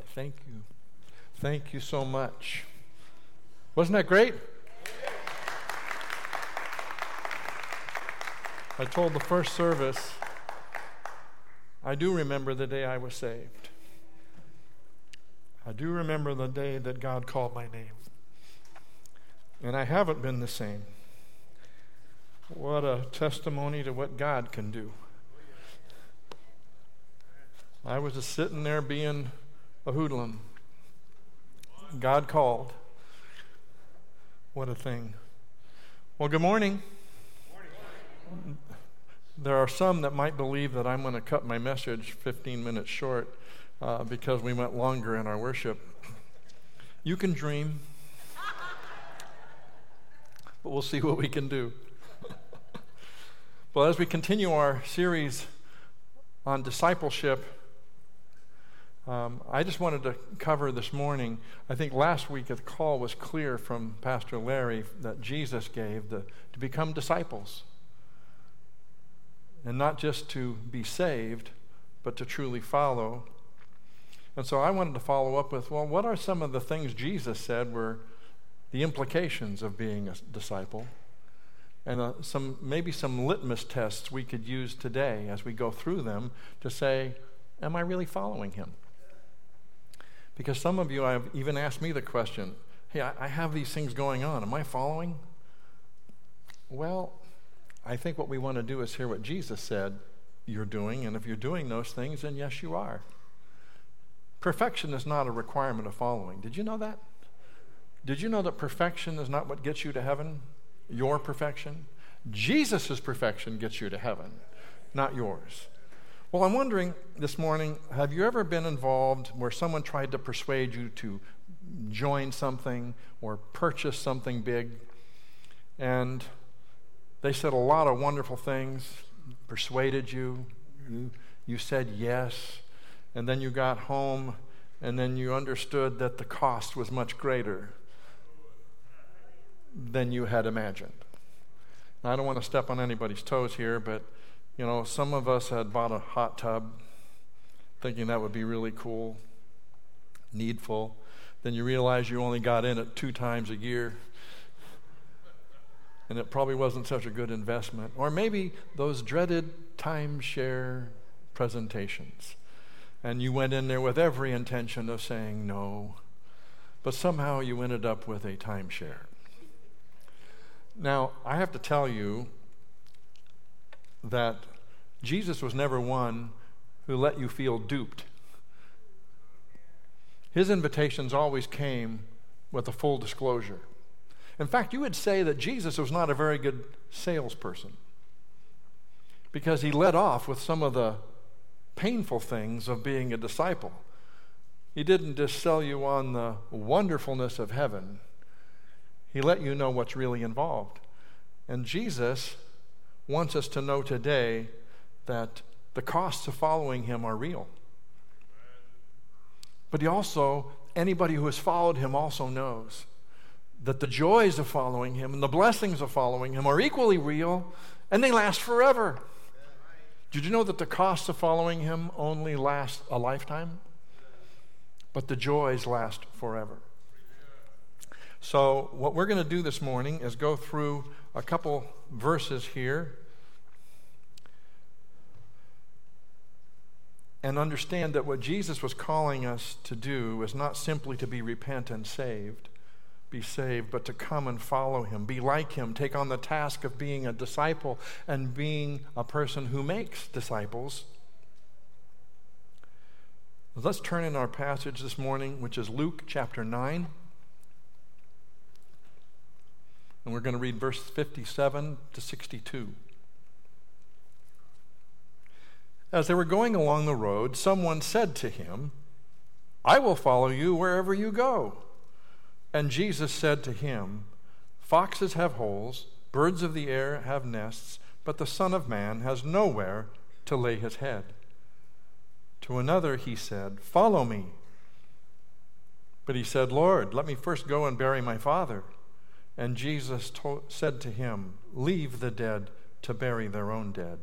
right, thank you. Thank you so much. Wasn't that great? I told the first service, I do remember the day I was saved. I do remember the day that God called my name. And I haven't been the same. What a testimony to what God can do. I was just sitting there being a hoodlum. God called. What a thing. Well, good morning. There are some that might believe that I'm going to cut my message 15 minutes short uh, because we went longer in our worship. You can dream, but we'll see what we can do. well, as we continue our series on discipleship, um, I just wanted to cover this morning. I think last week the call was clear from Pastor Larry that Jesus gave the, to become disciples. And not just to be saved, but to truly follow. And so I wanted to follow up with well, what are some of the things Jesus said were the implications of being a disciple? And uh, some, maybe some litmus tests we could use today as we go through them to say, Am I really following him? Because some of you have even asked me the question hey, I, have these things going on. Am I following? Well, I think what we want to do is hear what Jesus said you're doing. And if you're doing those things, then yes, you are. Perfection is not a requirement of following. Did you know that? Did you know that perfection is not what gets you to heaven? Your perfection? Jesus' perfection gets you to heaven, not yours. Well, I'm wondering this morning have you ever been involved where someone tried to persuade you to join something or purchase something big? And they said a lot of wonderful things, persuaded you, you, you said yes, and then you got home and then you understood that the cost was much greater than you had imagined. Now, I don't want to step on anybody's toes here, but you know, some of us had bought a hot tub thinking that would be really cool, needful. Then you realize you only got in it two times a year. And it probably wasn't such a good investment. Or maybe those dreaded timeshare presentations. And you went in there with every intention of saying no. But somehow you ended up with a timeshare. Now, I have to tell you, that Jesus was never one who let you feel duped. His invitations always came with a full disclosure. In fact, you would say that Jesus was not a very good salesperson because he led off with some of the painful things of being a disciple. He didn't just sell you on the wonderfulness of heaven, he let you know what's really involved. And Jesus wants us to know today that the costs of following him are real. But he also, anybody who has followed him also knows that the joys of following him and the blessings of following him are equally real and they last forever. Did you know that the costs of following him only last a lifetime? But the joys last forever. So, what we're going to do this morning is go through a couple verses here and understand that what Jesus was calling us to do was not simply to be repent and saved, be saved, but to come and follow him, be like him, take on the task of being a disciple and being a person who makes disciples. Let's turn in our passage this morning, which is Luke chapter 9. And we're going to read verse 57 to 62. As they were going along the road, someone said to him, I will follow you wherever you go. And Jesus said to him, Foxes have holes, birds of the air have nests, but the Son of Man has nowhere to lay his head. To another he said, Follow me. But he said, Lord, let me first go and bury my father. And Jesus to- said to him, Leave the dead to bury their own dead.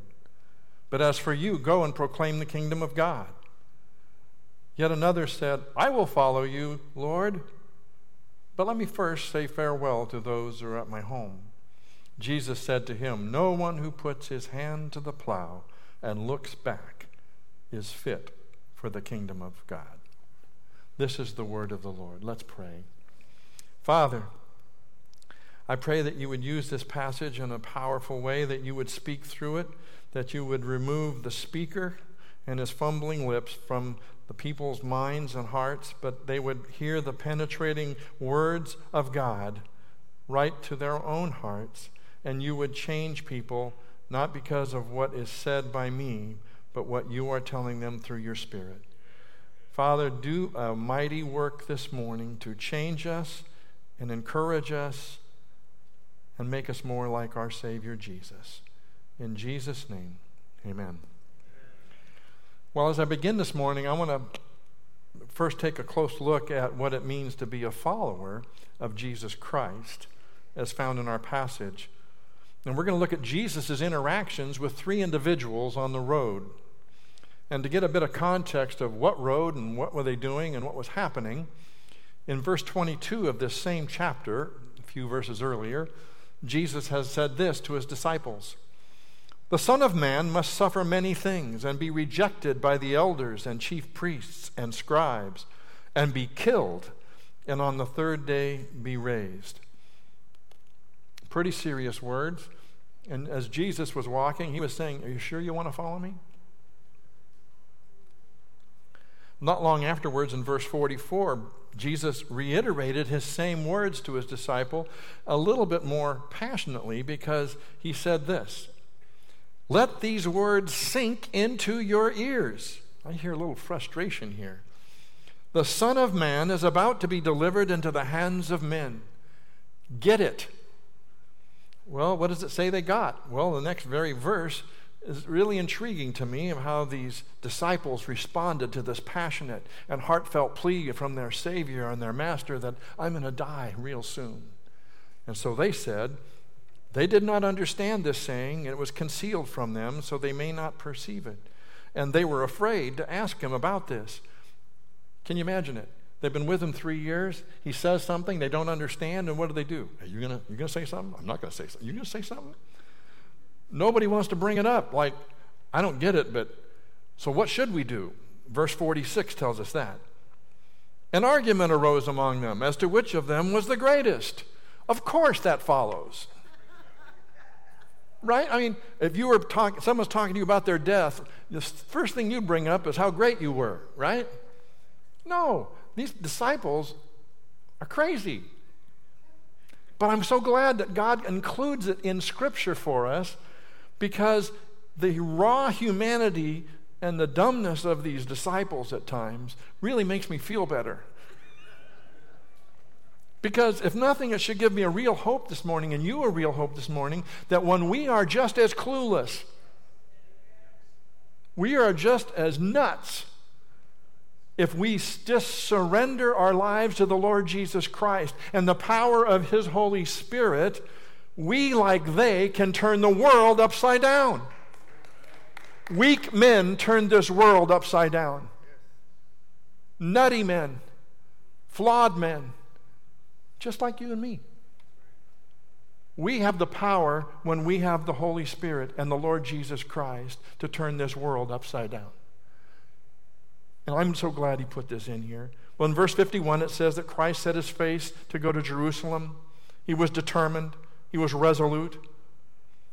But as for you, go and proclaim the kingdom of God. Yet another said, I will follow you, Lord, but let me first say farewell to those who are at my home. Jesus said to him, No one who puts his hand to the plow and looks back is fit for the kingdom of God. This is the word of the Lord. Let's pray. Father, I pray that you would use this passage in a powerful way, that you would speak through it, that you would remove the speaker and his fumbling lips from the people's minds and hearts, but they would hear the penetrating words of God right to their own hearts, and you would change people not because of what is said by me, but what you are telling them through your Spirit. Father, do a mighty work this morning to change us and encourage us and make us more like our Savior Jesus. In Jesus' name, amen. Well, as I begin this morning, I want to first take a close look at what it means to be a follower of Jesus Christ, as found in our passage. And we're going to look at Jesus' interactions with three individuals on the road. And to get a bit of context of what road and what were they doing and what was happening, in verse 22 of this same chapter, a few verses earlier, Jesus has said this to his disciples The Son of Man must suffer many things and be rejected by the elders and chief priests and scribes and be killed, and on the third day be raised. Pretty serious words. And as Jesus was walking, he was saying, Are you sure you want to follow me? Not long afterwards, in verse 44, Jesus reiterated his same words to his disciple a little bit more passionately because he said this Let these words sink into your ears. I hear a little frustration here. The Son of Man is about to be delivered into the hands of men. Get it. Well, what does it say they got? Well, the next very verse is really intriguing to me of how these disciples responded to this passionate and heartfelt plea from their Savior and their Master that I'm going to die real soon. And so they said, they did not understand this saying, and it was concealed from them, so they may not perceive it. And they were afraid to ask him about this. Can you imagine it? They've been with him three years. He says something they don't understand, and what do they do? Are you gonna you gonna say something? I'm not gonna say something. You gonna say something? Nobody wants to bring it up. Like, I don't get it, but so what should we do? Verse 46 tells us that. An argument arose among them as to which of them was the greatest. Of course, that follows. Right? I mean, if you were talking, someone's talking to you about their death, the first thing you bring up is how great you were, right? No, these disciples are crazy. But I'm so glad that God includes it in Scripture for us because the raw humanity and the dumbness of these disciples at times really makes me feel better. Because if nothing, it should give me a real hope this morning and you a real hope this morning that when we are just as clueless, we are just as nuts if we just surrender our lives to the Lord Jesus Christ and the power of His Holy Spirit we, like they, can turn the world upside down. Weak men turn this world upside down. Nutty men, flawed men, just like you and me. We have the power when we have the Holy Spirit and the Lord Jesus Christ to turn this world upside down. And I'm so glad he put this in here. Well, in verse 51, it says that Christ set his face to go to Jerusalem. He was determined. He was resolute.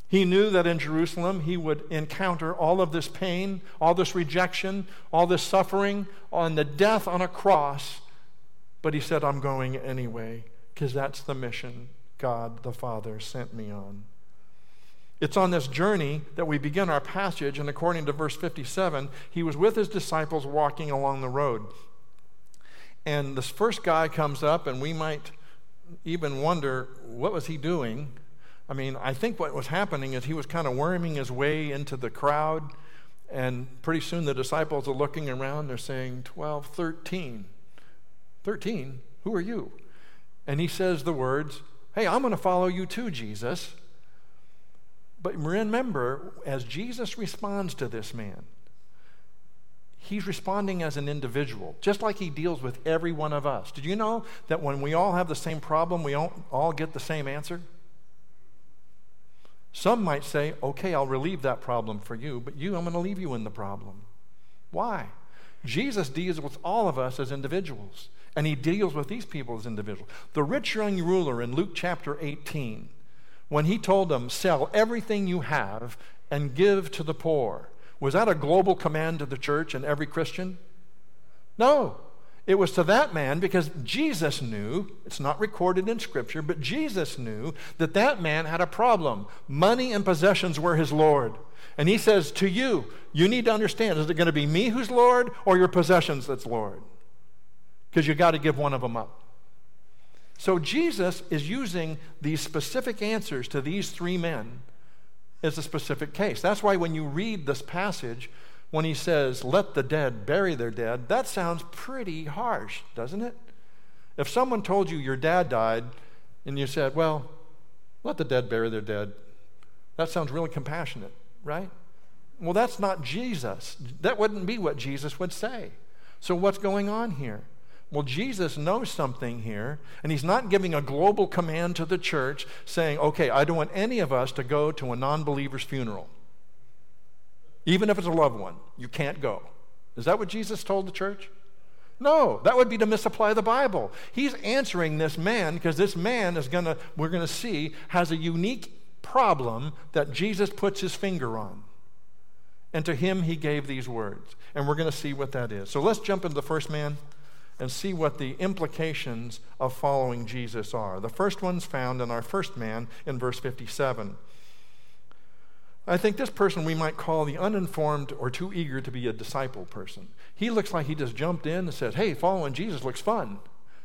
He knew that in Jerusalem he would encounter all of this pain, all this rejection, all this suffering, and the death on a cross. But he said, I'm going anyway, because that's the mission God the Father sent me on. It's on this journey that we begin our passage, and according to verse 57, he was with his disciples walking along the road. And this first guy comes up, and we might even wonder what was he doing? I mean, I think what was happening is he was kind of worming his way into the crowd, and pretty soon the disciples are looking around. They're saying, 12, 13. 13? Who are you? And he says the words, Hey, I'm going to follow you too, Jesus. But remember, as Jesus responds to this man, He's responding as an individual, just like he deals with every one of us. Did you know that when we all have the same problem, we all get the same answer? Some might say, okay, I'll relieve that problem for you, but you, I'm going to leave you in the problem. Why? Jesus deals with all of us as individuals, and he deals with these people as individuals. The rich young ruler in Luke chapter 18, when he told them, sell everything you have and give to the poor, was that a global command to the church and every Christian? No. It was to that man because Jesus knew, it's not recorded in Scripture, but Jesus knew that that man had a problem. Money and possessions were his Lord. And he says to you, you need to understand is it going to be me who's Lord or your possessions that's Lord? Because you got to give one of them up. So Jesus is using these specific answers to these three men as a specific case. That's why when you read this passage, when he says, let the dead bury their dead, that sounds pretty harsh, doesn't it? If someone told you your dad died and you said, well, let the dead bury their dead, that sounds really compassionate, right? Well, that's not Jesus. That wouldn't be what Jesus would say. So, what's going on here? Well, Jesus knows something here, and he's not giving a global command to the church saying, okay, I don't want any of us to go to a non believer's funeral. Even if it's a loved one, you can't go. Is that what Jesus told the church? No, that would be to misapply the Bible. He's answering this man because this man is going to, we're going to see, has a unique problem that Jesus puts his finger on. And to him, he gave these words. And we're going to see what that is. So let's jump into the first man and see what the implications of following Jesus are. The first one's found in our first man in verse 57. I think this person we might call the uninformed or too eager to be a disciple person. He looks like he just jumped in and said, Hey, following Jesus looks fun.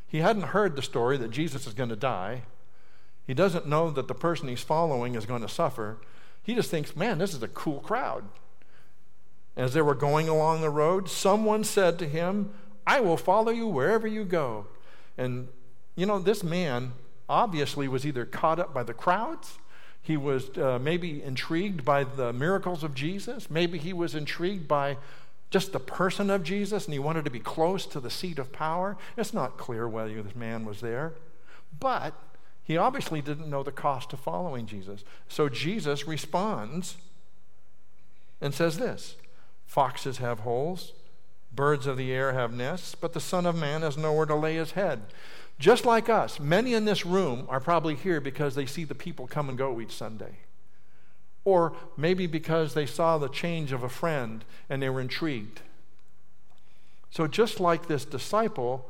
He hadn't heard the story that Jesus is going to die. He doesn't know that the person he's following is going to suffer. He just thinks, Man, this is a cool crowd. As they were going along the road, someone said to him, I will follow you wherever you go. And, you know, this man obviously was either caught up by the crowds he was uh, maybe intrigued by the miracles of Jesus. Maybe he was intrigued by just the person of Jesus and he wanted to be close to the seat of power. It's not clear whether this man was there. But he obviously didn't know the cost of following Jesus. So Jesus responds and says this Foxes have holes, birds of the air have nests, but the Son of Man has nowhere to lay his head. Just like us, many in this room are probably here because they see the people come and go each Sunday. Or maybe because they saw the change of a friend and they were intrigued. So, just like this disciple,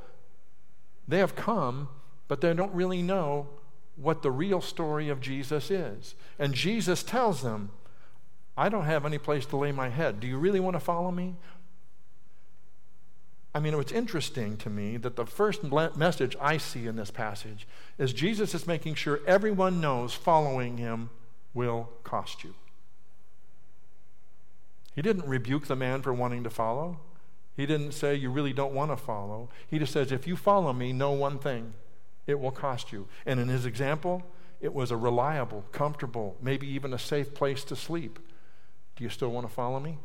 they have come, but they don't really know what the real story of Jesus is. And Jesus tells them, I don't have any place to lay my head. Do you really want to follow me? I mean, it's interesting to me that the first message I see in this passage is Jesus is making sure everyone knows following him will cost you. He didn't rebuke the man for wanting to follow. He didn't say, You really don't want to follow. He just says, If you follow me, know one thing it will cost you. And in his example, it was a reliable, comfortable, maybe even a safe place to sleep. Do you still want to follow me?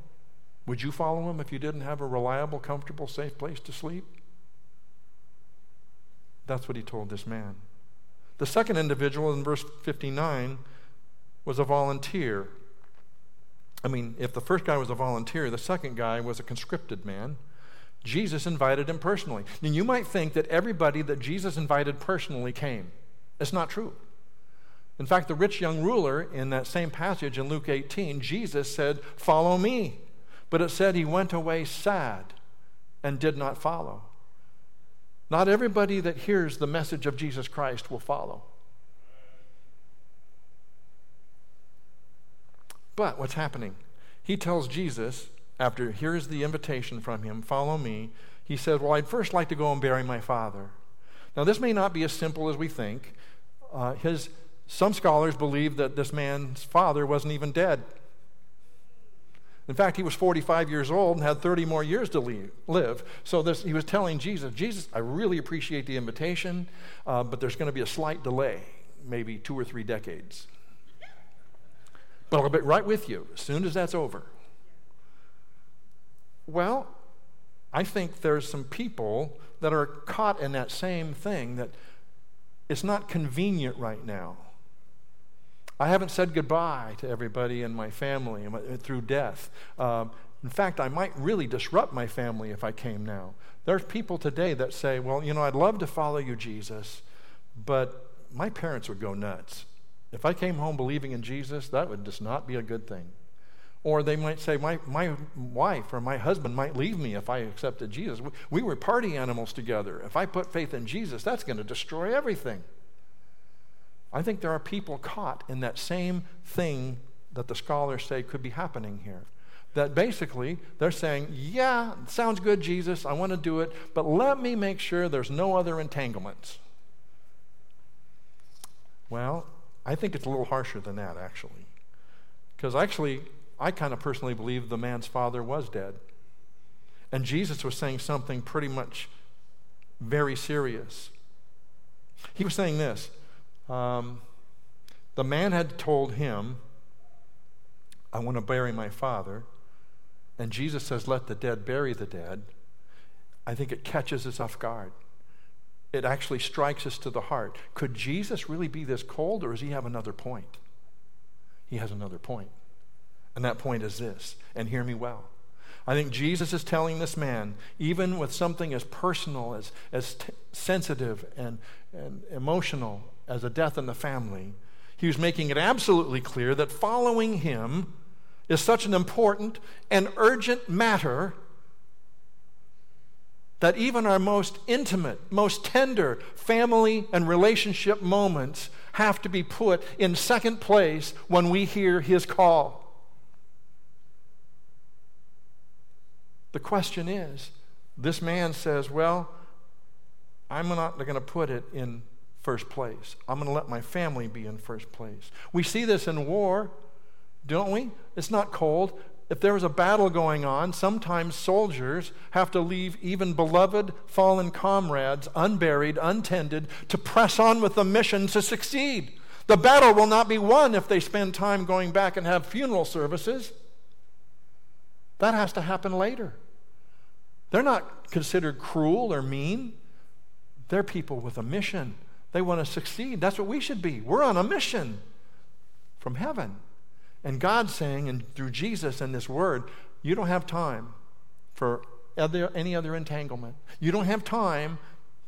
Would you follow him if you didn't have a reliable, comfortable, safe place to sleep? That's what he told this man. The second individual in verse 59 was a volunteer. I mean, if the first guy was a volunteer, the second guy was a conscripted man. Jesus invited him personally. And you might think that everybody that Jesus invited personally came. It's not true. In fact, the rich young ruler in that same passage in Luke 18, Jesus said, Follow me. But it said he went away sad and did not follow. Not everybody that hears the message of Jesus Christ will follow. But what's happening? He tells Jesus, after here's the invitation from him, follow me. He said, Well, I'd first like to go and bury my father. Now, this may not be as simple as we think. Uh, his, some scholars believe that this man's father wasn't even dead in fact, he was 45 years old and had 30 more years to live. So this, he was telling Jesus, Jesus, I really appreciate the invitation, uh, but there's going to be a slight delay, maybe two or three decades. But I'll be right with you as soon as that's over. Well, I think there's some people that are caught in that same thing that it's not convenient right now. I haven't said goodbye to everybody in my family through death. Um, in fact, I might really disrupt my family if I came now. There's people today that say, well, you know, I'd love to follow you, Jesus, but my parents would go nuts. If I came home believing in Jesus, that would just not be a good thing. Or they might say, my, my wife or my husband might leave me if I accepted Jesus. We, we were party animals together. If I put faith in Jesus, that's going to destroy everything. I think there are people caught in that same thing that the scholars say could be happening here. That basically they're saying, Yeah, sounds good, Jesus, I want to do it, but let me make sure there's no other entanglements. Well, I think it's a little harsher than that, actually. Because actually, I kind of personally believe the man's father was dead. And Jesus was saying something pretty much very serious. He was saying this um, the man had told him, I want to bury my father. And Jesus says, Let the dead bury the dead. I think it catches us off guard. It actually strikes us to the heart. Could Jesus really be this cold, or does he have another point? He has another point. And that point is this, and hear me well. I think Jesus is telling this man, even with something as personal, as, as t- sensitive and, and emotional as a death in the family, he was making it absolutely clear that following him is such an important and urgent matter that even our most intimate, most tender family and relationship moments have to be put in second place when we hear his call. The question is this man says, Well, I'm not going to put it in first place. I'm going to let my family be in first place. We see this in war, don't we? It's not cold. If there is a battle going on, sometimes soldiers have to leave even beloved fallen comrades unburied, untended, to press on with the mission to succeed. The battle will not be won if they spend time going back and have funeral services. That has to happen later. They're not considered cruel or mean. They're people with a mission. They want to succeed. That's what we should be. We're on a mission from heaven. And God's saying, and through Jesus and this word, you don't have time for other, any other entanglement. You don't have time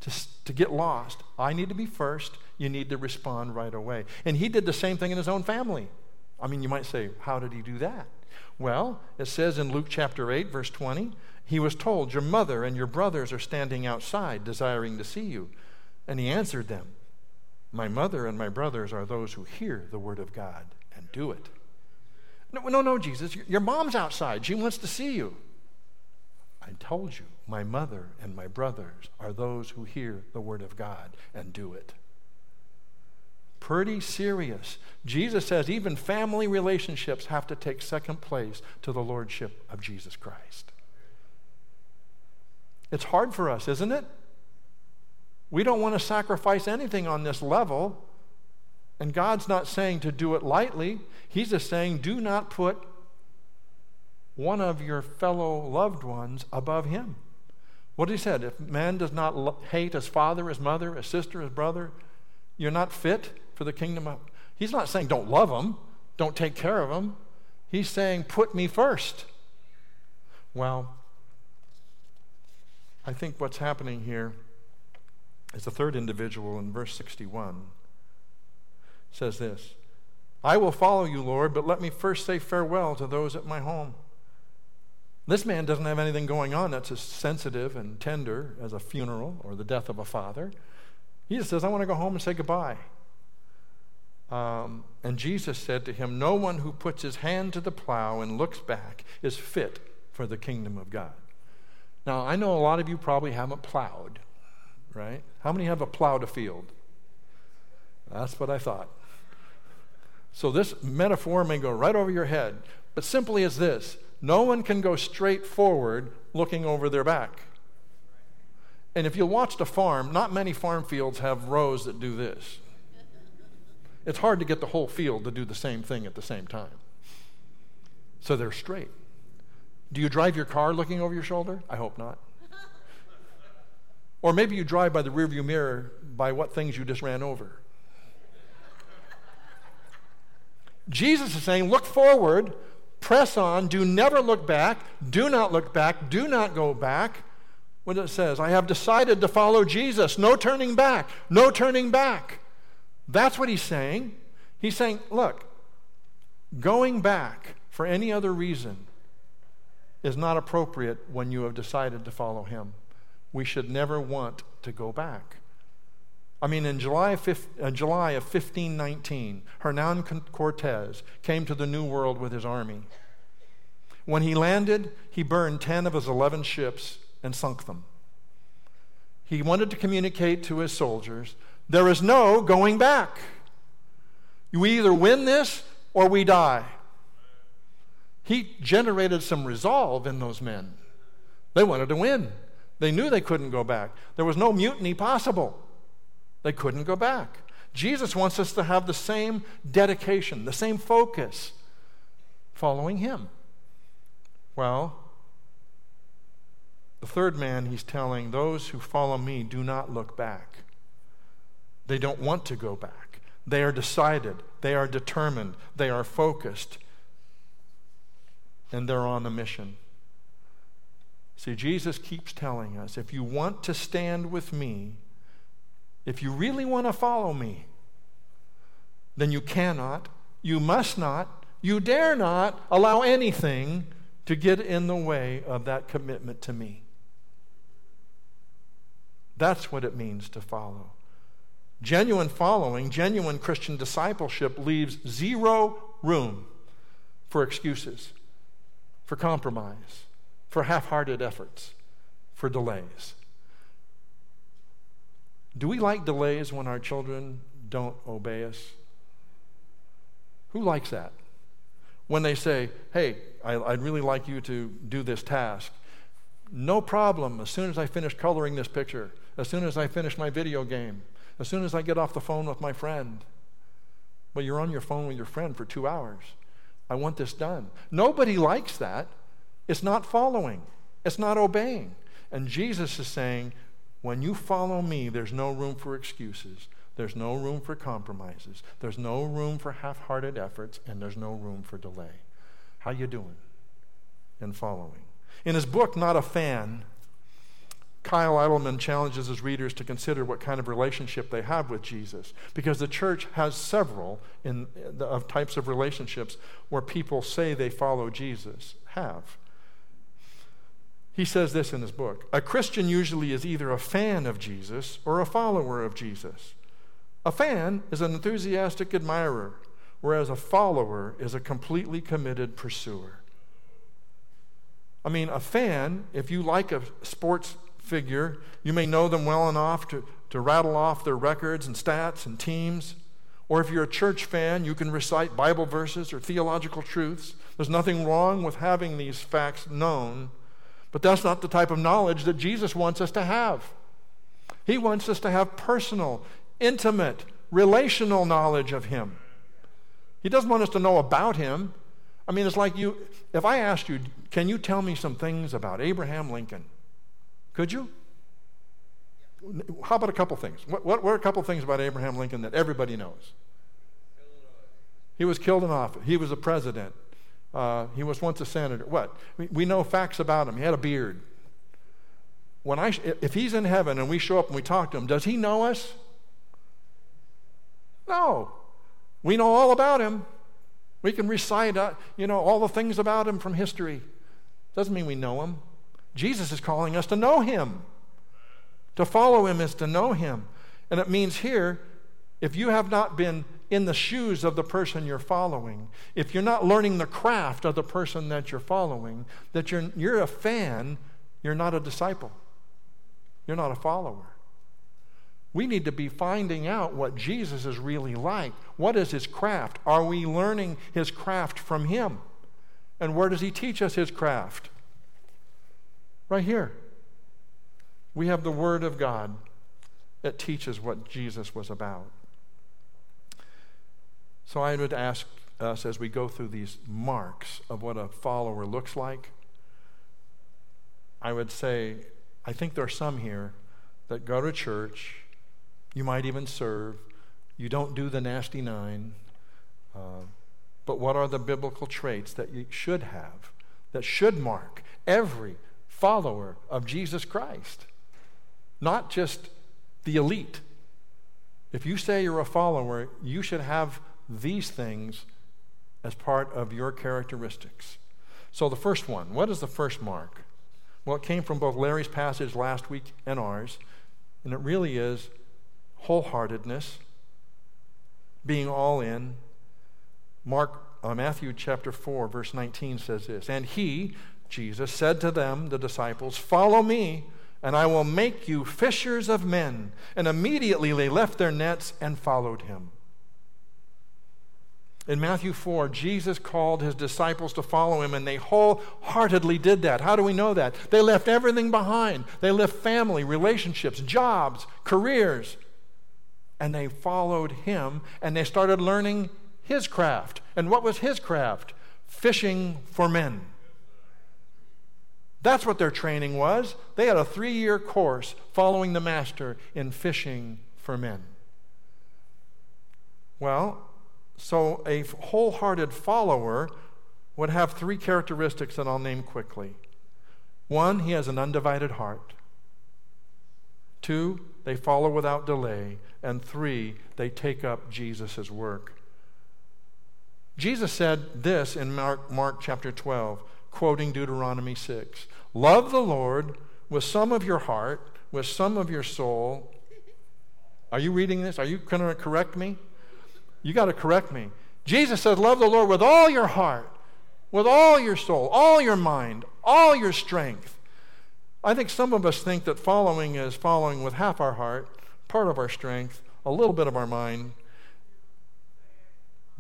to, to get lost. I need to be first. You need to respond right away. And he did the same thing in his own family. I mean, you might say, how did he do that? Well, it says in Luke chapter 8, verse 20, he was told, Your mother and your brothers are standing outside, desiring to see you. And he answered them, My mother and my brothers are those who hear the word of God and do it. No, no, no, Jesus, your mom's outside. She wants to see you. I told you, my mother and my brothers are those who hear the word of God and do it. Pretty serious. Jesus says even family relationships have to take second place to the lordship of Jesus Christ. It's hard for us, isn't it? We don't want to sacrifice anything on this level. And God's not saying to do it lightly. He's just saying, do not put one of your fellow loved ones above him. What he said, if man does not lo- hate his father, his mother, his sister, his brother, you're not fit for the kingdom of. He's not saying don't love them, don't take care of them. He's saying put me first. Well, I think what's happening here is the third individual in verse 61 says this I will follow you, Lord, but let me first say farewell to those at my home. This man doesn't have anything going on that's as sensitive and tender as a funeral or the death of a father. He just says, I want to go home and say goodbye. Um, and Jesus said to him, No one who puts his hand to the plow and looks back is fit for the kingdom of God. Now, I know a lot of you probably haven't plowed, right? How many have a plowed a field? That's what I thought. So, this metaphor may go right over your head, but simply as this no one can go straight forward looking over their back. And if you watched a farm, not many farm fields have rows that do this. It's hard to get the whole field to do the same thing at the same time. So they're straight. Do you drive your car looking over your shoulder? I hope not. Or maybe you drive by the rearview mirror by what things you just ran over. Jesus is saying, look forward, press on, do never look back, do not look back, do not go back. What it says, I have decided to follow Jesus. No turning back, no turning back. That's what he's saying. He's saying, look, going back for any other reason is not appropriate when you have decided to follow him. We should never want to go back. I mean, in July of, uh, of 1519, Hernan Cortez came to the New World with his army. When he landed, he burned 10 of his 11 ships and sunk them. He wanted to communicate to his soldiers there is no going back. We either win this or we die. He generated some resolve in those men. They wanted to win. They knew they couldn't go back. There was no mutiny possible. They couldn't go back. Jesus wants us to have the same dedication, the same focus, following Him. Well, the third man, he's telling those who follow me, do not look back. They don't want to go back. They are decided, they are determined, they are focused, and they're on a mission. See, Jesus keeps telling us if you want to stand with me, if you really want to follow me, then you cannot, you must not, you dare not allow anything to get in the way of that commitment to me. That's what it means to follow. Genuine following, genuine Christian discipleship leaves zero room for excuses, for compromise, for half hearted efforts, for delays. Do we like delays when our children don't obey us? Who likes that? When they say, hey, I'd really like you to do this task. No problem, as soon as I finish coloring this picture, as soon as I finish my video game, as soon as I get off the phone with my friend. But you're on your phone with your friend for two hours. I want this done. Nobody likes that. It's not following, it's not obeying. And Jesus is saying, when you follow me, there's no room for excuses. There's no room for compromises. There's no room for half-hearted efforts, and there's no room for delay. How you doing in following? In his book, Not a Fan, Kyle Idleman challenges his readers to consider what kind of relationship they have with Jesus, because the church has several in, uh, of types of relationships where people say they follow Jesus have. He says this in his book A Christian usually is either a fan of Jesus or a follower of Jesus. A fan is an enthusiastic admirer, whereas a follower is a completely committed pursuer. I mean, a fan, if you like a sports figure. You may know them well enough to, to rattle off their records and stats and teams. Or if you're a church fan, you can recite Bible verses or theological truths. There's nothing wrong with having these facts known, but that's not the type of knowledge that Jesus wants us to have. He wants us to have personal, intimate, relational knowledge of Him. He doesn't want us to know about Him. I mean, it's like you, if I asked you, can you tell me some things about Abraham Lincoln? Could you? How about a couple things? What, what, are a couple things about Abraham Lincoln that everybody knows? He was killed in office. He was a president. Uh, he was once a senator. What? We, we know facts about him. He had a beard. When I, if he's in heaven and we show up and we talk to him, does he know us? No. We know all about him. We can recite, uh, you know, all the things about him from history. Doesn't mean we know him. Jesus is calling us to know him. To follow him is to know him. And it means here, if you have not been in the shoes of the person you're following, if you're not learning the craft of the person that you're following, that you're, you're a fan, you're not a disciple. You're not a follower. We need to be finding out what Jesus is really like. What is his craft? Are we learning his craft from him? And where does he teach us his craft? Right here. We have the Word of God that teaches what Jesus was about. So I would ask us as we go through these marks of what a follower looks like, I would say, I think there are some here that go to church, you might even serve, you don't do the nasty nine. Uh, but what are the biblical traits that you should have, that should mark every follower of Jesus Christ? Not just the elite. If you say you're a follower, you should have these things as part of your characteristics. So, the first one what is the first mark? Well, it came from both Larry's passage last week and ours, and it really is wholeheartedness, being all in. Mark, uh, Matthew chapter 4, verse 19 says this And he, Jesus, said to them, the disciples, Follow me, and I will make you fishers of men. And immediately they left their nets and followed him. In Matthew 4, Jesus called his disciples to follow him, and they wholeheartedly did that. How do we know that? They left everything behind. They left family, relationships, jobs, careers, and they followed him, and they started learning his craft. And what was his craft? Fishing for men. That's what their training was. They had a three year course following the master in fishing for men. Well, so, a wholehearted follower would have three characteristics that I'll name quickly. One, he has an undivided heart. Two, they follow without delay. And three, they take up Jesus' work. Jesus said this in Mark, Mark chapter 12, quoting Deuteronomy 6 Love the Lord with some of your heart, with some of your soul. Are you reading this? Are you going to correct me? You got to correct me. Jesus says, Love the Lord with all your heart, with all your soul, all your mind, all your strength. I think some of us think that following is following with half our heart, part of our strength, a little bit of our mind.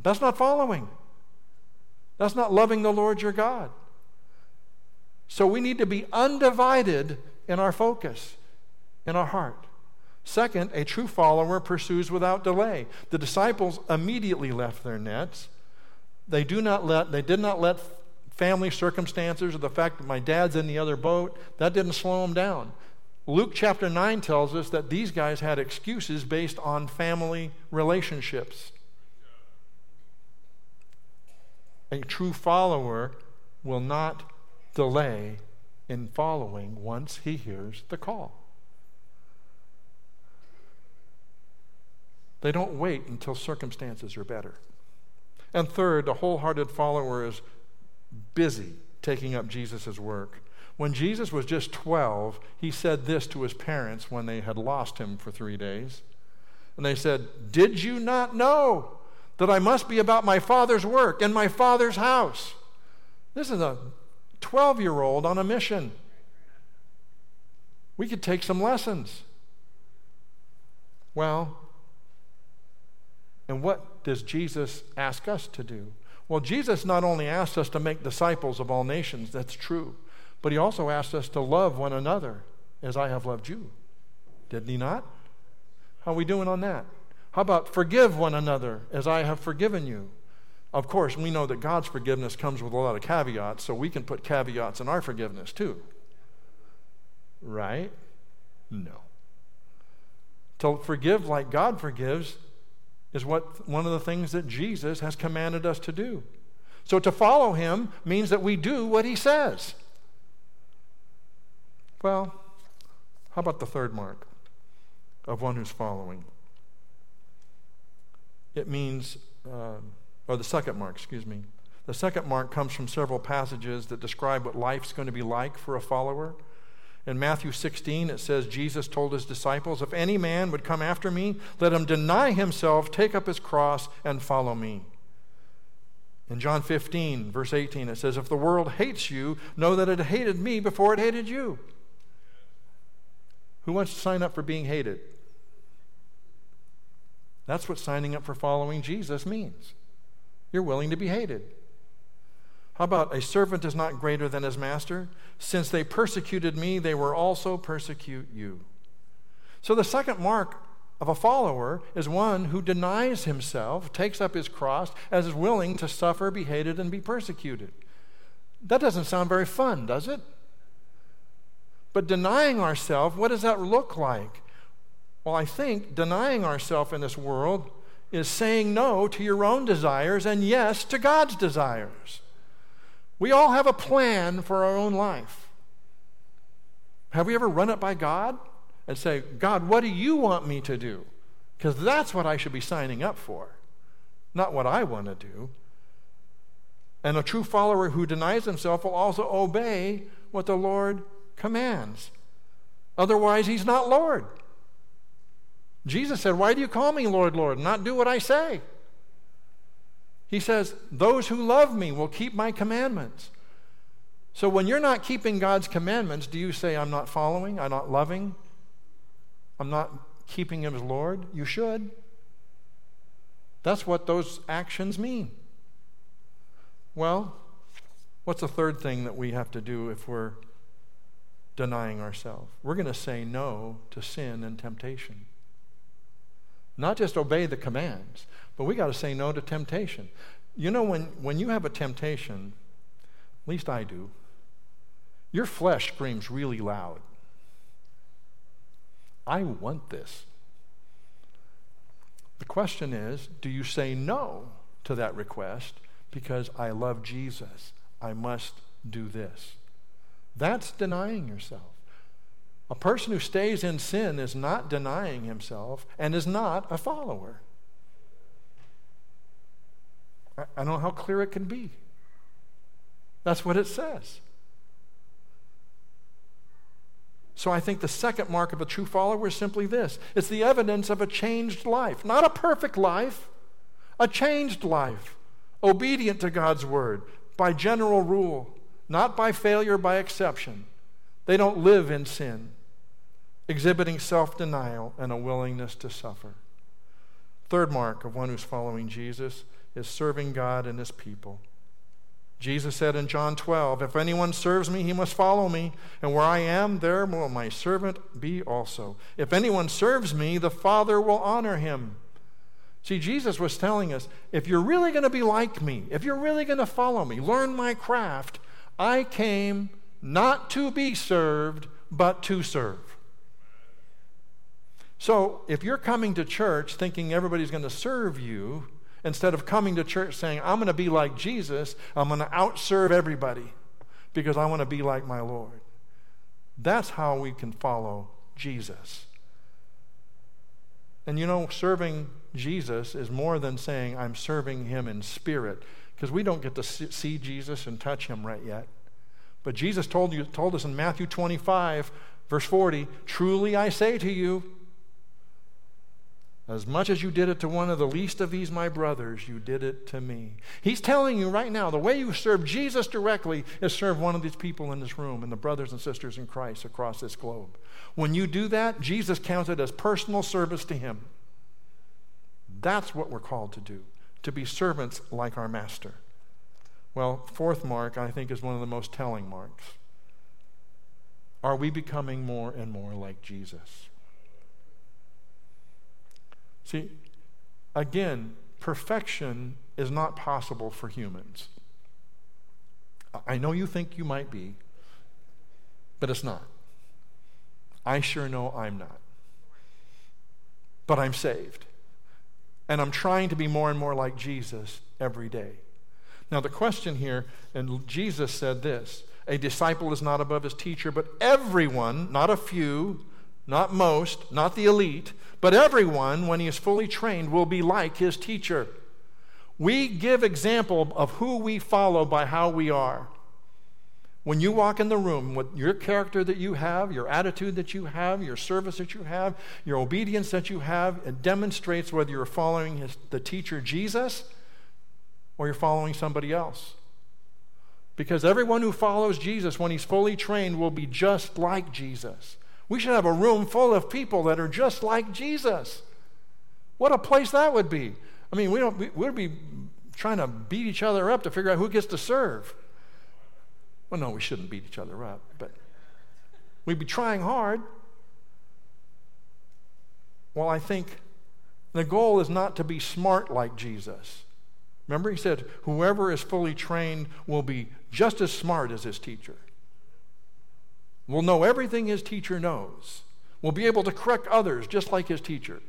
That's not following. That's not loving the Lord your God. So we need to be undivided in our focus, in our heart. Second, a true follower pursues without delay. The disciples immediately left their nets. They, do not let, they did not let family circumstances or the fact that my dad's in the other boat, that didn't slow them down. Luke chapter 9 tells us that these guys had excuses based on family relationships. A true follower will not delay in following once he hears the call. They don't wait until circumstances are better. And third, a wholehearted follower is busy taking up Jesus' work. When Jesus was just 12, he said this to his parents when they had lost him for three days. And they said, Did you not know that I must be about my father's work in my father's house? This is a 12 year old on a mission. We could take some lessons. Well, and what does Jesus ask us to do? Well, Jesus not only asks us to make disciples of all nations, that's true, but he also asks us to love one another as I have loved you. Didn't he not? How are we doing on that? How about forgive one another as I have forgiven you? Of course, we know that God's forgiveness comes with a lot of caveats, so we can put caveats in our forgiveness too. Right? No. To forgive like God forgives is what one of the things that Jesus has commanded us to do. So to follow him means that we do what he says. Well, how about the third mark of one who's following? It means, uh, or the second mark, excuse me. The second mark comes from several passages that describe what life's going to be like for a follower. In Matthew 16, it says, Jesus told his disciples, If any man would come after me, let him deny himself, take up his cross, and follow me. In John 15, verse 18, it says, If the world hates you, know that it hated me before it hated you. Who wants to sign up for being hated? That's what signing up for following Jesus means. You're willing to be hated. How about a servant is not greater than his master? Since they persecuted me, they will also persecute you. So the second mark of a follower is one who denies himself, takes up his cross, as is willing to suffer, be hated, and be persecuted. That doesn't sound very fun, does it? But denying ourselves, what does that look like? Well, I think denying ourselves in this world is saying no to your own desires and yes to God's desires. We all have a plan for our own life. Have we ever run it by God and say, God, what do you want me to do? Because that's what I should be signing up for, not what I want to do. And a true follower who denies himself will also obey what the Lord commands. Otherwise, he's not Lord. Jesus said, Why do you call me Lord, Lord, and not do what I say? He says, Those who love me will keep my commandments. So when you're not keeping God's commandments, do you say, I'm not following, I'm not loving, I'm not keeping Him as Lord? You should. That's what those actions mean. Well, what's the third thing that we have to do if we're denying ourselves? We're going to say no to sin and temptation. Not just obey the commands, but we got to say no to temptation. You know, when, when you have a temptation, at least I do, your flesh screams really loud. I want this. The question is do you say no to that request because I love Jesus? I must do this. That's denying yourself. A person who stays in sin is not denying himself and is not a follower. I, don't know how clear it can be. That's what it says. So I think the second mark of a true follower is simply this it's the evidence of a changed life. Not a perfect life, a changed life, obedient to God's word by general rule, not by failure, by exception. They don't live in sin exhibiting self denial and a willingness to suffer. Third mark of one who's following Jesus is serving God and his people. Jesus said in John 12, If anyone serves me, he must follow me, and where I am, there will my servant be also. If anyone serves me, the Father will honor him. See, Jesus was telling us if you're really going to be like me, if you're really going to follow me, learn my craft, I came not to be served, but to serve. So if you're coming to church thinking everybody's going to serve you, instead of coming to church saying, I'm going to be like Jesus, I'm going to outserve everybody because I want to be like my Lord. That's how we can follow Jesus. And you know, serving Jesus is more than saying, I'm serving him in spirit, because we don't get to see Jesus and touch him right yet. But Jesus told, you, told us in Matthew 25, verse 40, Truly I say to you, as much as you did it to one of the least of these, my brothers, you did it to me. He's telling you right now the way you serve Jesus directly is serve one of these people in this room and the brothers and sisters in Christ across this globe. When you do that, Jesus counts it as personal service to Him. That's what we're called to do, to be servants like our Master. Well, fourth mark, I think, is one of the most telling marks. Are we becoming more and more like Jesus? See, again, perfection is not possible for humans. I know you think you might be, but it's not. I sure know I'm not. But I'm saved. And I'm trying to be more and more like Jesus every day. Now, the question here, and Jesus said this a disciple is not above his teacher, but everyone, not a few, not most, not the elite, but everyone, when he is fully trained, will be like his teacher. We give example of who we follow by how we are. When you walk in the room with your character that you have, your attitude that you have, your service that you have, your obedience that you have, it demonstrates whether you're following his, the teacher Jesus or you're following somebody else. Because everyone who follows Jesus, when he's fully trained, will be just like Jesus. We should have a room full of people that are just like Jesus. What a place that would be. I mean, we don't, we, would be trying to beat each other up to figure out who gets to serve. Well, no, we shouldn't beat each other up, but we'd be trying hard. Well, I think the goal is not to be smart like Jesus. Remember, he said, whoever is fully trained will be just as smart as his teacher. Will know everything his teacher knows, will be able to correct others just like his teacher.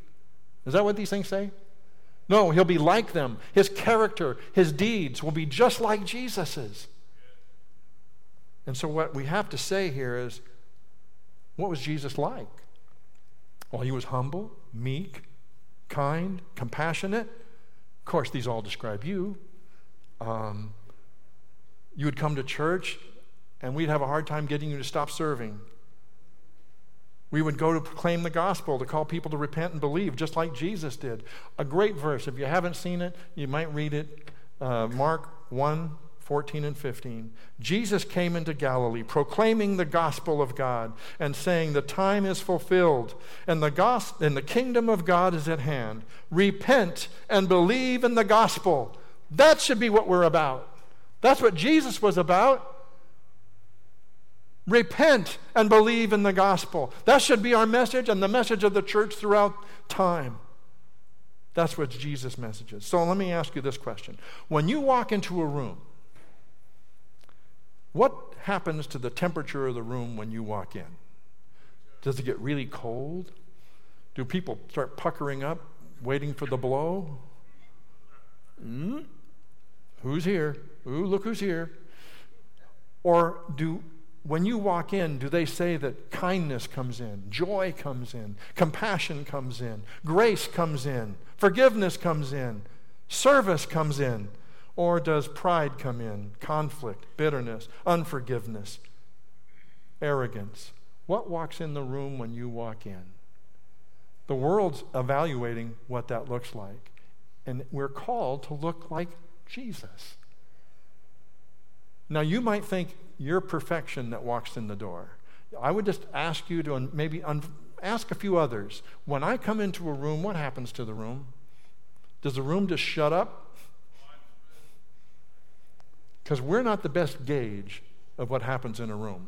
Is that what these things say? No, he'll be like them. His character, his deeds will be just like Jesus's. And so, what we have to say here is what was Jesus like? Well, he was humble, meek, kind, compassionate. Of course, these all describe you. Um, you would come to church, and we'd have a hard time getting you to stop serving. We would go to proclaim the gospel, to call people to repent and believe, just like Jesus did. A great verse. If you haven't seen it, you might read it. Uh, Mark 1 14 and 15. Jesus came into Galilee proclaiming the gospel of God and saying, The time is fulfilled and the, gospel, and the kingdom of God is at hand. Repent and believe in the gospel. That should be what we're about. That's what Jesus was about. Repent and believe in the gospel. That should be our message and the message of the church throughout time. That's what Jesus' message is. So let me ask you this question. When you walk into a room, what happens to the temperature of the room when you walk in? Does it get really cold? Do people start puckering up, waiting for the blow? Mm? Who's here? Ooh, look who's here. Or do when you walk in, do they say that kindness comes in, joy comes in, compassion comes in, grace comes in, forgiveness comes in, service comes in? Or does pride come in? Conflict, bitterness, unforgiveness, arrogance. What walks in the room when you walk in? The world's evaluating what that looks like. And we're called to look like Jesus. Now, you might think you're perfection that walks in the door. I would just ask you to maybe un- ask a few others. When I come into a room, what happens to the room? Does the room just shut up? because we're not the best gauge of what happens in a room.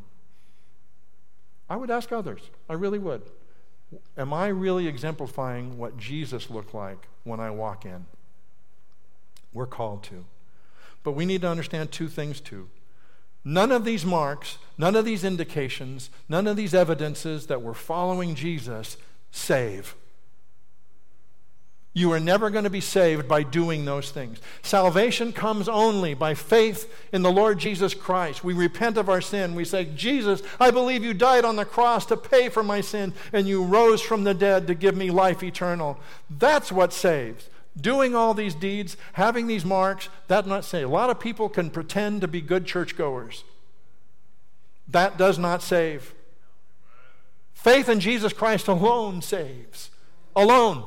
I would ask others. I really would. Am I really exemplifying what Jesus looked like when I walk in? We're called to. But we need to understand two things too. None of these marks, none of these indications, none of these evidences that we're following Jesus save. You are never going to be saved by doing those things. Salvation comes only by faith in the Lord Jesus Christ. We repent of our sin. We say, Jesus, I believe you died on the cross to pay for my sin, and you rose from the dead to give me life eternal. That's what saves. Doing all these deeds, having these marks, that does not save. A lot of people can pretend to be good churchgoers. That does not save. Faith in Jesus Christ alone saves. Alone.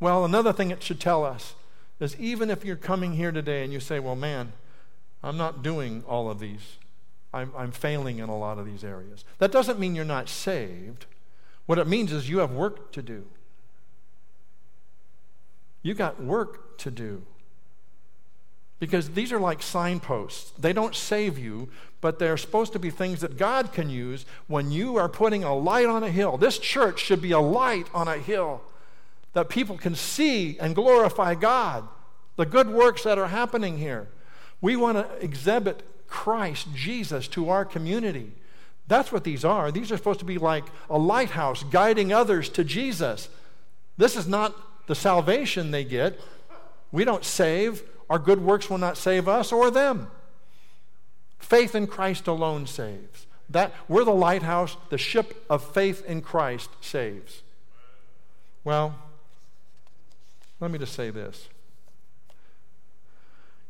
Well, another thing it should tell us is even if you're coming here today and you say, well, man, I'm not doing all of these, I'm, I'm failing in a lot of these areas. That doesn't mean you're not saved. What it means is you have work to do. You got work to do. Because these are like signposts. They don't save you, but they're supposed to be things that God can use when you are putting a light on a hill. This church should be a light on a hill that people can see and glorify God, the good works that are happening here. We want to exhibit Christ, Jesus, to our community. That's what these are. These are supposed to be like a lighthouse guiding others to Jesus. This is not the salvation they get. We don't save. Our good works will not save us or them. Faith in Christ alone saves. That we're the lighthouse, the ship of faith in Christ saves. Well, let me just say this.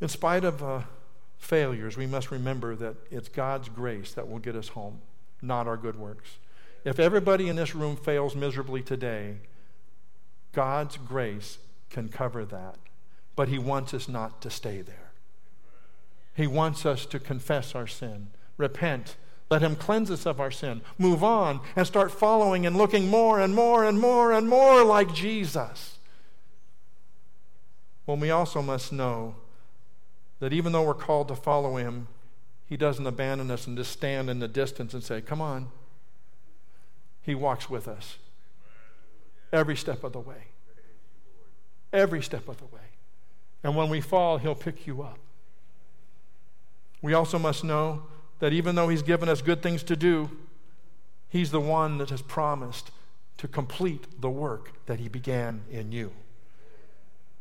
In spite of uh, failures, we must remember that it's God's grace that will get us home, not our good works. If everybody in this room fails miserably today, God's grace can cover that. But He wants us not to stay there. He wants us to confess our sin, repent, let Him cleanse us of our sin, move on, and start following and looking more and more and more and more like Jesus. Well, we also must know that even though we're called to follow him, he doesn't abandon us and just stand in the distance and say, Come on. He walks with us every step of the way. Every step of the way. And when we fall, he'll pick you up. We also must know that even though He's given us good things to do, He's the one that has promised to complete the work that He began in you.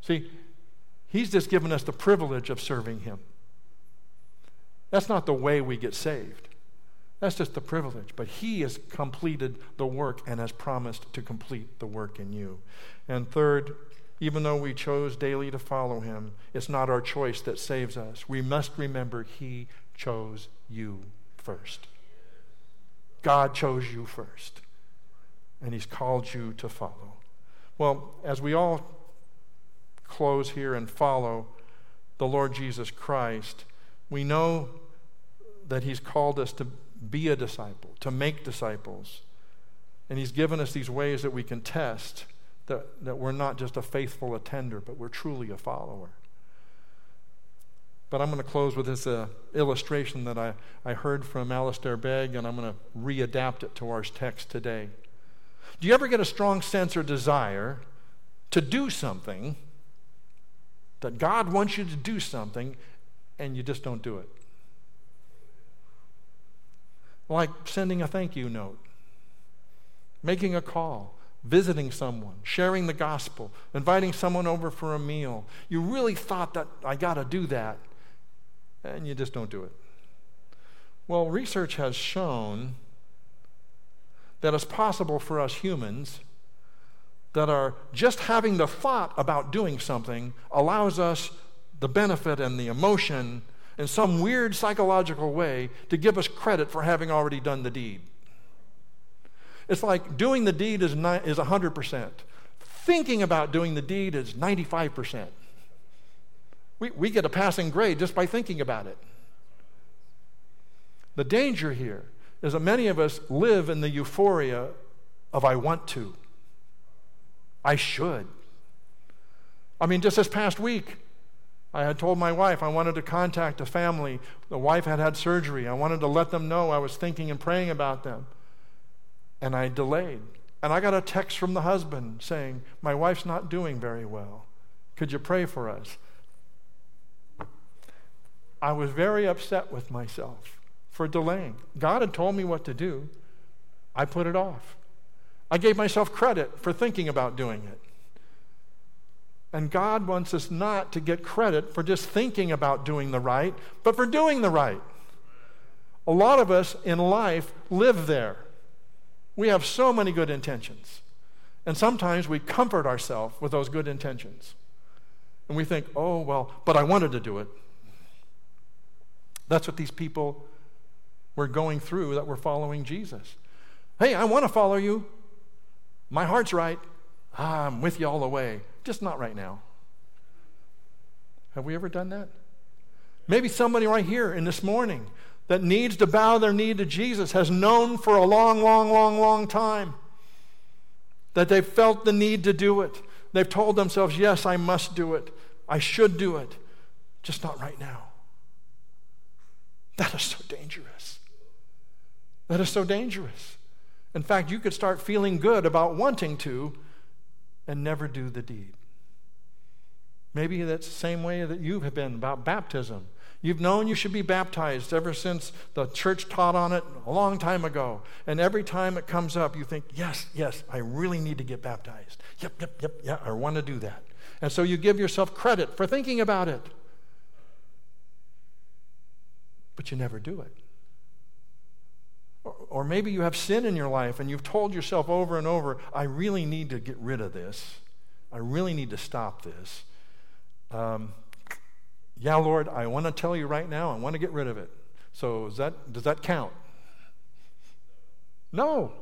See, He's just given us the privilege of serving Him. That's not the way we get saved. That's just the privilege. But He has completed the work and has promised to complete the work in you. And third, even though we chose daily to follow Him, it's not our choice that saves us. We must remember He chose you first. God chose you first, and He's called you to follow. Well, as we all close here and follow the Lord Jesus Christ, we know that He's called us to be a disciple, to make disciples. And He's given us these ways that we can test that, that we're not just a faithful attender, but we're truly a follower. But I'm going to close with this uh, illustration that I, I heard from Alistair Begg, and I'm going to readapt it to our text today. Do you ever get a strong sense or desire to do something, that God wants you to do something, and you just don't do it? Like sending a thank you note, making a call, visiting someone, sharing the gospel, inviting someone over for a meal. You really thought that I got to do that, and you just don't do it. Well, research has shown that it's possible for us humans that are just having the thought about doing something allows us the benefit and the emotion in some weird psychological way to give us credit for having already done the deed. It's like doing the deed is, ni- is 100%. Thinking about doing the deed is 95%. We, we get a passing grade just by thinking about it. The danger here is that many of us live in the euphoria of I want to. I should. I mean, just this past week, I had told my wife I wanted to contact a family. The wife had had surgery. I wanted to let them know I was thinking and praying about them. And I delayed. And I got a text from the husband saying, My wife's not doing very well. Could you pray for us? I was very upset with myself for delaying. God had told me what to do. I put it off. I gave myself credit for thinking about doing it. And God wants us not to get credit for just thinking about doing the right, but for doing the right. A lot of us in life live there. We have so many good intentions. And sometimes we comfort ourselves with those good intentions. And we think, oh, well, but I wanted to do it. That's what these people were going through that were following Jesus. Hey, I want to follow you. My heart's right. Ah, I'm with you all the way. Just not right now. Have we ever done that? Maybe somebody right here in this morning that needs to bow their knee to Jesus has known for a long, long, long, long time that they've felt the need to do it. They've told themselves, yes, I must do it. I should do it. Just not right now. That is so dangerous. That is so dangerous. In fact, you could start feeling good about wanting to and never do the deed. Maybe that's the same way that you have been about baptism. You've known you should be baptized ever since the church taught on it a long time ago. And every time it comes up, you think, yes, yes, I really need to get baptized. Yep, yep, yep, yeah, I want to do that. And so you give yourself credit for thinking about it. But you never do it. Or maybe you have sin in your life and you've told yourself over and over, I really need to get rid of this. I really need to stop this. Um, yeah, Lord, I want to tell you right now, I want to get rid of it. So that, does that count? No.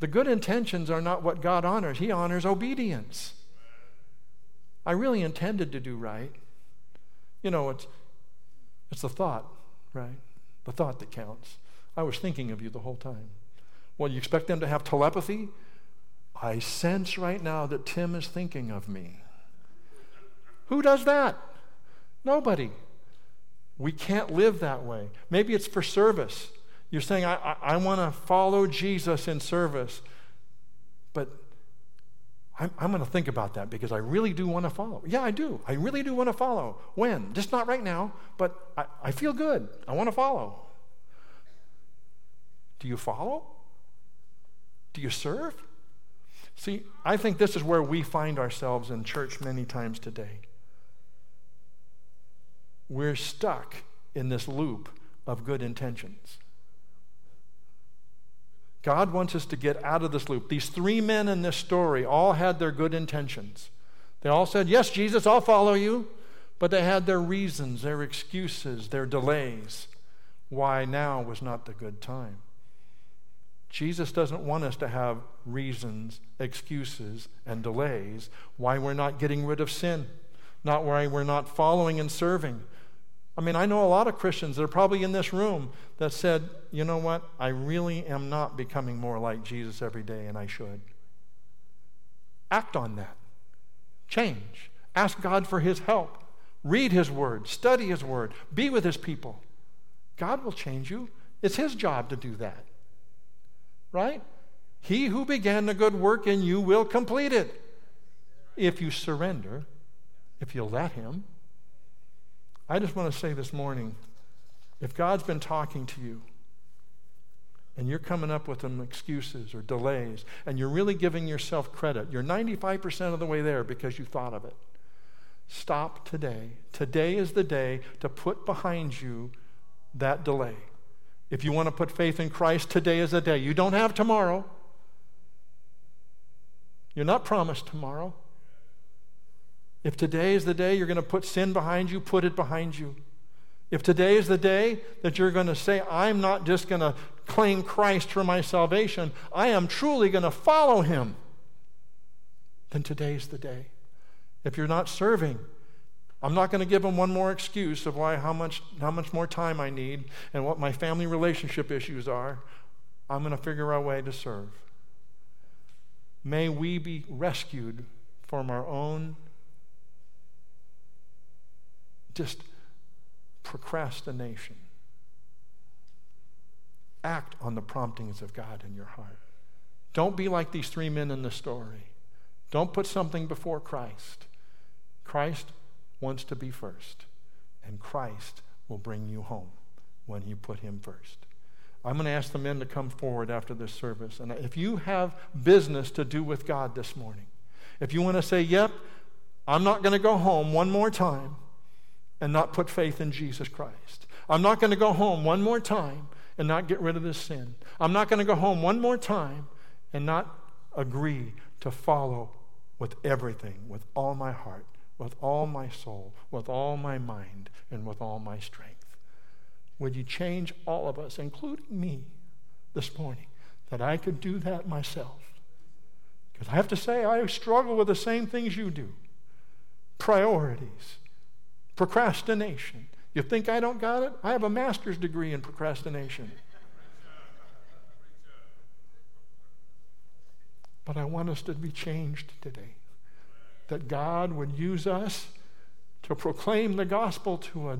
The good intentions are not what God honors. He honors obedience. I really intended to do right. You know, it's, it's the thought, right? The thought that counts. I was thinking of you the whole time. Well, you expect them to have telepathy? I sense right now that Tim is thinking of me. Who does that? Nobody. We can't live that way. Maybe it's for service. You're saying, I, I, I want to follow Jesus in service. But I'm, I'm going to think about that because I really do want to follow. Yeah, I do. I really do want to follow. When? Just not right now, but I, I feel good. I want to follow. Do you follow? Do you serve? See, I think this is where we find ourselves in church many times today. We're stuck in this loop of good intentions. God wants us to get out of this loop. These three men in this story all had their good intentions. They all said, Yes, Jesus, I'll follow you. But they had their reasons, their excuses, their delays. Why now was not the good time. Jesus doesn't want us to have reasons, excuses, and delays why we're not getting rid of sin, not why we're not following and serving, I mean, I know a lot of Christians that are probably in this room that said, you know what, I really am not becoming more like Jesus every day, and I should. Act on that. Change. Ask God for His help. Read His Word. Study His Word. Be with His people. God will change you. It's His job to do that. Right? He who began the good work in you will complete it. If you surrender, if you let Him. I just want to say this morning if God's been talking to you and you're coming up with some excuses or delays and you're really giving yourself credit, you're 95% of the way there because you thought of it. Stop today. Today is the day to put behind you that delay. If you want to put faith in Christ, today is the day. You don't have tomorrow. You're not promised tomorrow. If today is the day you're going to put sin behind you, put it behind you. If today is the day that you're going to say, I'm not just going to claim Christ for my salvation, I am truly going to follow him, then today's the day. If you're not serving, I'm not going to give him one more excuse of why how much how much more time I need and what my family relationship issues are. I'm going to figure out a way to serve. May we be rescued from our own just procrastination. Act on the promptings of God in your heart. Don't be like these three men in the story. Don't put something before Christ. Christ wants to be first, and Christ will bring you home when you put him first. I'm going to ask the men to come forward after this service. And if you have business to do with God this morning, if you want to say, Yep, I'm not going to go home one more time and not put faith in Jesus Christ. I'm not going to go home one more time and not get rid of this sin. I'm not going to go home one more time and not agree to follow with everything, with all my heart, with all my soul, with all my mind, and with all my strength. Would you change all of us, including me, this morning, that I could do that myself? Because I have to say, I struggle with the same things you do priorities Procrastination. You think I don't got it? I have a master's degree in procrastination. But I want us to be changed today. That God would use us to proclaim the gospel to a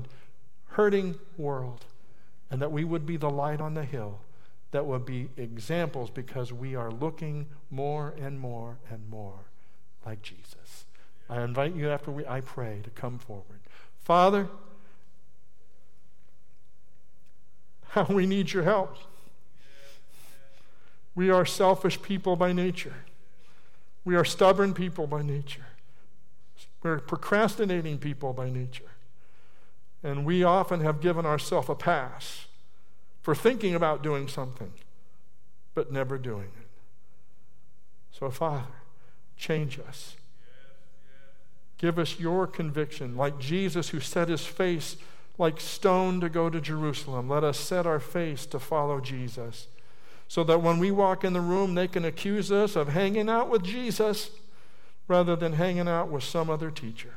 hurting world, and that we would be the light on the hill that would be examples because we are looking more and more and more like Jesus. I invite you after we, I pray to come forward. Father, how we need your help. We are selfish people by nature. We are stubborn people by nature. We're procrastinating people by nature. And we often have given ourselves a pass for thinking about doing something, but never doing it. So, Father, change us. Give us your conviction, like Jesus who set his face like stone to go to Jerusalem. Let us set our face to follow Jesus so that when we walk in the room, they can accuse us of hanging out with Jesus rather than hanging out with some other teacher.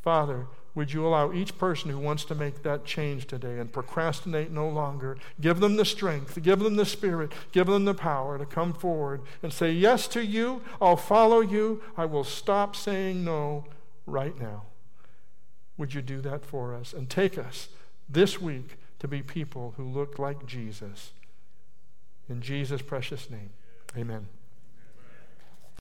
Father, would you allow each person who wants to make that change today and procrastinate no longer, give them the strength, give them the spirit, give them the power to come forward and say yes to you, I'll follow you, I will stop saying no right now. Would you do that for us and take us this week to be people who look like Jesus? In Jesus' precious name, amen.